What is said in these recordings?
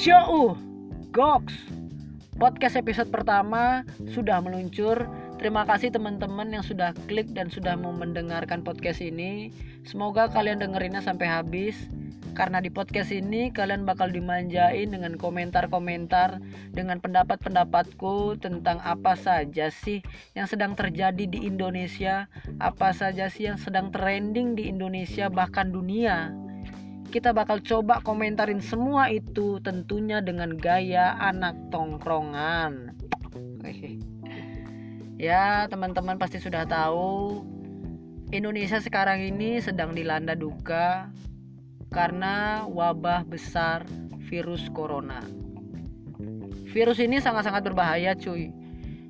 Show. Goks Podcast episode pertama sudah meluncur. Terima kasih teman-teman yang sudah klik dan sudah mau mendengarkan podcast ini. Semoga kalian dengerinnya sampai habis. Karena di podcast ini kalian bakal dimanjain dengan komentar-komentar Dengan pendapat-pendapatku tentang apa saja sih yang sedang terjadi di Indonesia Apa saja sih yang sedang trending di Indonesia bahkan dunia kita bakal coba komentarin semua itu tentunya dengan gaya anak tongkrongan. Ya, teman-teman pasti sudah tahu Indonesia sekarang ini sedang dilanda duka karena wabah besar virus corona. Virus ini sangat-sangat berbahaya, cuy.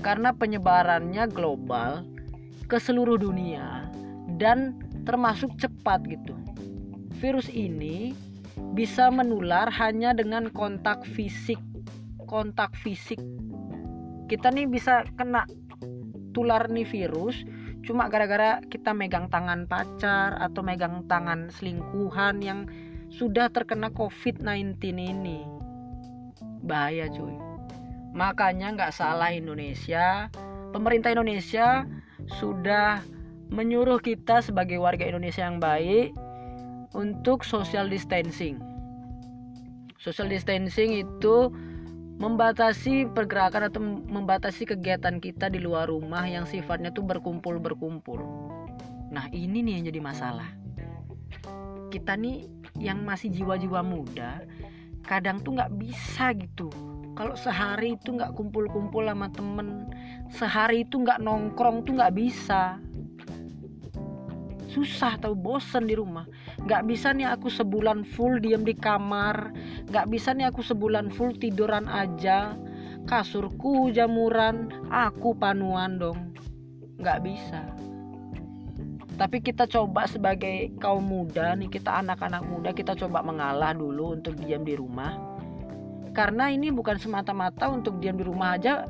Karena penyebarannya global ke seluruh dunia dan termasuk cepat gitu virus ini bisa menular hanya dengan kontak fisik. Kontak fisik. Kita nih bisa kena tular nih virus cuma gara-gara kita megang tangan pacar atau megang tangan selingkuhan yang sudah terkena COVID-19 ini. Bahaya cuy. Makanya nggak salah Indonesia, pemerintah Indonesia sudah menyuruh kita sebagai warga Indonesia yang baik untuk social distancing. Social distancing itu membatasi pergerakan atau membatasi kegiatan kita di luar rumah yang sifatnya tuh berkumpul-berkumpul. Nah, ini nih yang jadi masalah. Kita nih yang masih jiwa-jiwa muda, kadang tuh nggak bisa gitu. Kalau sehari itu nggak kumpul-kumpul sama temen, sehari itu nggak nongkrong tuh nggak bisa susah tahu bosen di rumah. Nggak bisa nih aku sebulan full diem di kamar. Nggak bisa nih aku sebulan full tiduran aja. Kasurku jamuran aku panuan dong. Nggak bisa. Tapi kita coba sebagai kaum muda nih kita anak-anak muda kita coba mengalah dulu untuk diam di rumah. Karena ini bukan semata-mata untuk diam di rumah aja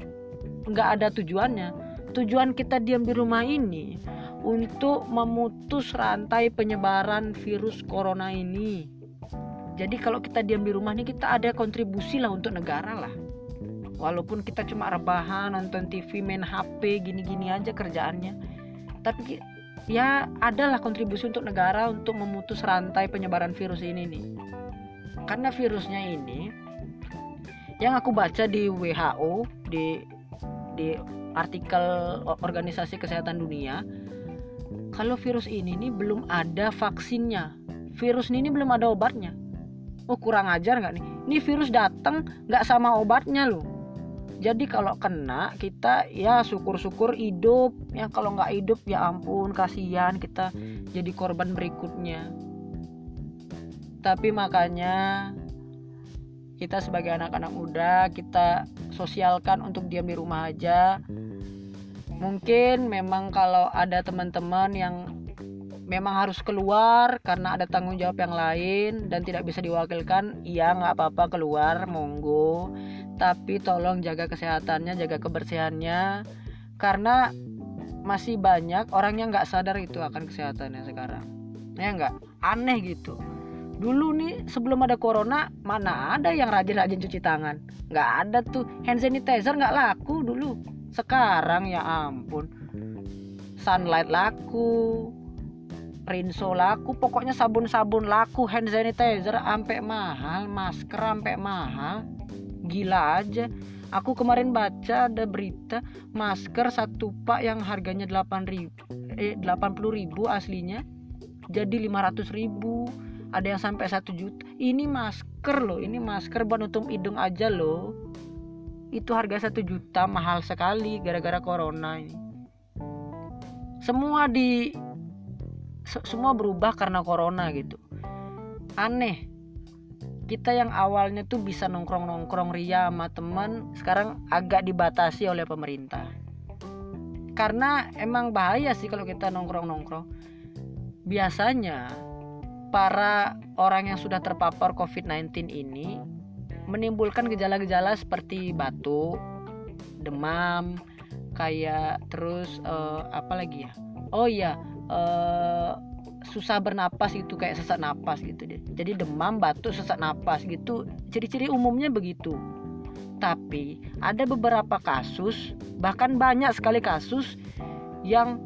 nggak ada tujuannya. Tujuan kita diam di rumah ini untuk memutus rantai penyebaran virus corona ini. Jadi kalau kita diam di rumah ini kita ada kontribusi lah untuk negara lah. Walaupun kita cuma rebahan, nonton TV, main HP, gini-gini aja kerjaannya. Tapi ya adalah kontribusi untuk negara untuk memutus rantai penyebaran virus ini nih. Karena virusnya ini yang aku baca di WHO di di artikel organisasi kesehatan dunia kalau virus ini nih belum ada vaksinnya. Virus ini belum ada obatnya. Oh kurang ajar nggak nih? Ini virus datang nggak sama obatnya loh. Jadi kalau kena kita ya syukur-syukur hidup. Ya kalau nggak hidup ya ampun kasihan kita jadi korban berikutnya. Tapi makanya kita sebagai anak-anak muda kita sosialkan untuk diam di rumah aja mungkin memang kalau ada teman-teman yang memang harus keluar karena ada tanggung jawab yang lain dan tidak bisa diwakilkan iya nggak apa-apa keluar monggo. Tapi tolong jaga kesehatannya jaga kebersihannya karena masih banyak orang yang nggak sadar itu akan kesehatannya sekarang. Ya nggak? Aneh gitu. Dulu nih sebelum ada corona mana ada yang rajin-rajin cuci tangan? Nggak ada tuh. Hand sanitizer nggak laku dulu sekarang ya ampun. Sunlight laku rinso laku pokoknya sabun-sabun laku hand sanitizer sampai mahal masker sampai mahal. Gila aja. Aku kemarin baca ada berita masker satu pak yang harganya 8 ribu, eh, 80 ribu aslinya jadi 500 ribu. Ada yang sampai satu juta. Ini masker loh ini masker buat nutup hidung aja loh itu harga satu juta mahal sekali gara-gara corona ini. Semua di semua berubah karena corona gitu. Aneh. Kita yang awalnya tuh bisa nongkrong-nongkrong ria sama teman sekarang agak dibatasi oleh pemerintah. Karena emang bahaya sih kalau kita nongkrong-nongkrong. Biasanya para orang yang sudah terpapar COVID-19 ini menimbulkan gejala-gejala seperti batuk, demam, kayak terus uh, apa lagi ya? Oh iya, uh, susah bernapas itu kayak sesak napas gitu deh jadi demam batuk sesak napas gitu ciri-ciri umumnya begitu tapi ada beberapa kasus bahkan banyak sekali kasus yang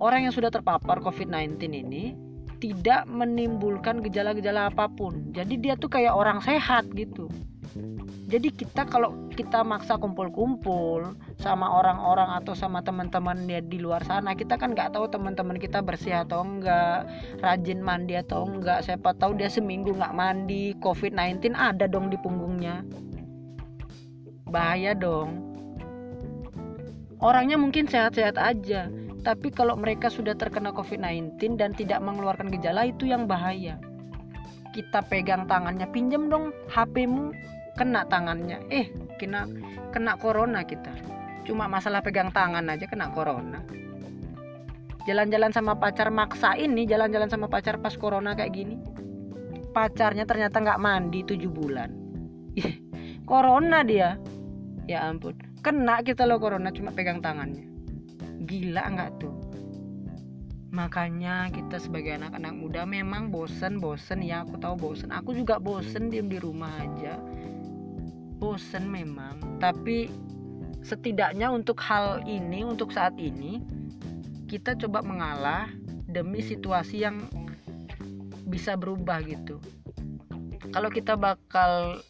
orang yang sudah terpapar COVID-19 ini tidak menimbulkan gejala-gejala apa pun. Jadi dia tuh kayak orang sehat gitu. Jadi kita kalau kita maksa kumpul-kumpul sama orang-orang atau sama teman-teman dia di luar sana, kita kan nggak tahu teman-teman kita bersih atau enggak, rajin mandi atau enggak. Siapa tahu dia seminggu nggak mandi, COVID-19 ada dong di punggungnya. Bahaya dong. Orangnya mungkin sehat-sehat aja, tapi kalau mereka sudah terkena COVID-19 dan tidak mengeluarkan gejala itu yang bahaya. Kita pegang tangannya, pinjam dong HP-mu, kena tangannya. Eh, kena kena corona kita. Cuma masalah pegang tangan aja kena corona. Jalan-jalan sama pacar maksa ini, jalan-jalan sama pacar pas corona kayak gini. Pacarnya ternyata nggak mandi 7 bulan. corona dia. Ya ampun, kena kita loh corona cuma pegang tangannya gila nggak tuh? Makanya kita sebagai anak-anak muda memang bosen bosen ya aku tahu bosen. Aku juga bosen diem di rumah aja. Bosen memang. Tapi setidaknya untuk hal ini untuk saat ini kita coba mengalah demi situasi yang bisa berubah gitu. Kalau kita bakal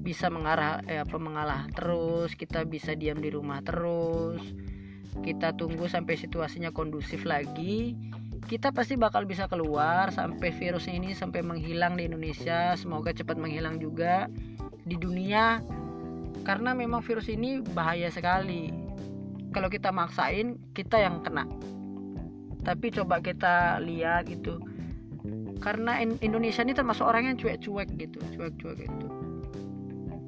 bisa mengarah eh, apa mengalah terus kita bisa diam di rumah terus kita tunggu sampai situasinya kondusif lagi kita pasti bakal bisa keluar sampai virus ini sampai menghilang di Indonesia. Semoga cepat menghilang juga di dunia karena memang virus ini bahaya sekali. Kalau kita maksain kita yang kena. Tapi coba kita lihat gitu. Karena Indonesia ini termasuk orang yang cuek-cuek gitu cuek-cuek gitu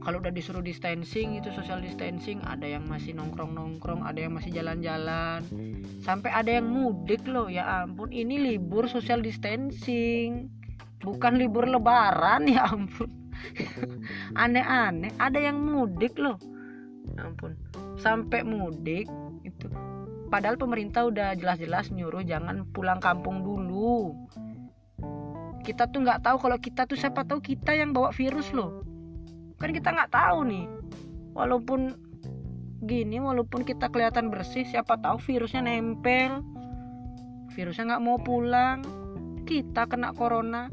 kalau udah disuruh distancing itu social distancing ada yang masih nongkrong nongkrong ada yang masih jalan-jalan. Sampai ada yang mudik loh ya ampun ini libur social distancing. Bukan libur lebaran ya ampun. Aneh-aneh ada yang mudik loh. Ya ampun sampai mudik itu. Padahal pemerintah udah jelas-jelas nyuruh jangan pulang kampung dulu. Kita tuh nggak tahu kalau kita tuh siapa tahu kita yang bawa virus loh kan kita nggak tahu nih. Walaupun gini walaupun kita kelihatan bersih siapa tahu virusnya nempel. Virusnya nggak mau pulang. Kita kena corona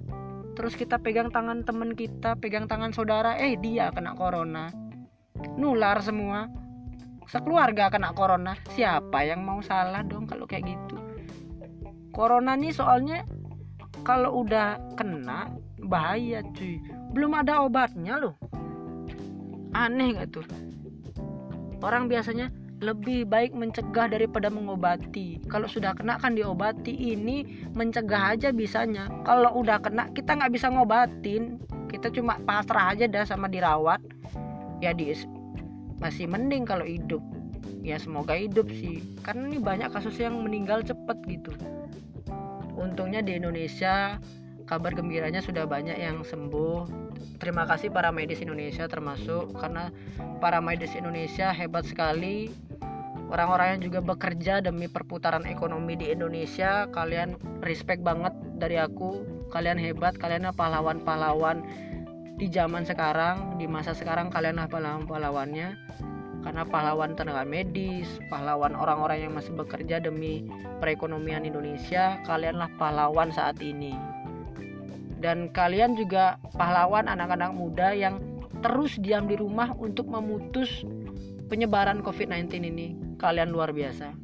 terus kita pegang tangan temen kita pegang tangan saudara eh dia kena corona. Nular semua. Sekeluarga kena corona. Siapa yang mau salah dong kalau kayak gitu? Corona nih soalnya kalau udah kena bahaya cuy. Belum ada obatnya loh aneh nggak tuh? Orang biasanya lebih baik mencegah daripada mengobati. Kalau sudah kena kan diobati. Ini mencegah aja bisanya. Kalau udah kena kita nggak bisa ngobatin. Kita cuma pasrah aja dah sama dirawat. Ya di masih mending kalau hidup. Ya semoga hidup sih. Karena ini banyak kasus yang meninggal cepet gitu. Untungnya di Indonesia kabar gembiranya sudah banyak yang sembuh terima kasih para medis Indonesia termasuk karena para medis Indonesia hebat sekali. Orang-orang yang juga bekerja demi perputaran ekonomi di Indonesia kalian respect banget dari aku. Kalian hebat kalian pahlawan-pahlawan di zaman sekarang di masa sekarang kalian pahlawan-pahlawannya. Karena pahlawan tenaga medis, pahlawan orang-orang yang masih bekerja demi perekonomian Indonesia, kalianlah pahlawan saat ini dan kalian juga pahlawan anak-anak muda yang terus diam di rumah untuk memutus penyebaran COVID-19 ini. Kalian luar biasa.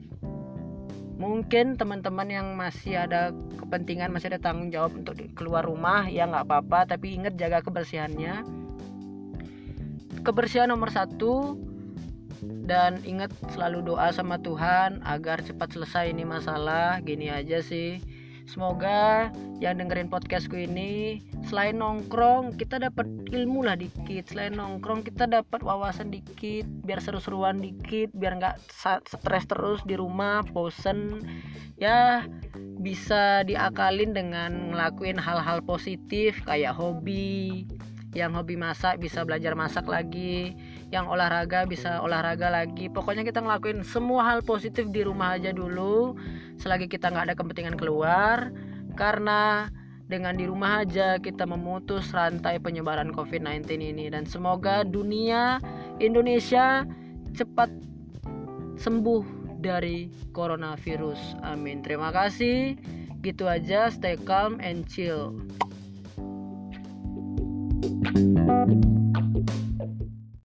Mungkin teman-teman yang masih ada kepentingan, masih ada tanggung jawab untuk keluar rumah, ya nggak apa-apa. Tapi ingat jaga kebersihannya. Kebersihan nomor satu. Dan ingat selalu doa sama Tuhan agar cepat selesai ini masalah. Gini aja sih Semoga yang dengerin podcastku ini selain nongkrong kita dapat ilmu lah dikit, selain nongkrong kita dapat wawasan dikit, biar seru-seruan dikit, biar nggak stres terus di rumah, bosen. Ya bisa diakalin dengan ngelakuin hal-hal positif kayak hobi, yang hobi masak bisa belajar masak lagi yang olahraga bisa olahraga lagi pokoknya kita ngelakuin semua hal positif di rumah aja dulu selagi kita nggak ada kepentingan keluar karena dengan di rumah aja kita memutus rantai penyebaran COVID-19 ini dan semoga dunia Indonesia cepat sembuh dari coronavirus. Amin. Terima kasih. Gitu aja, stay calm and chill.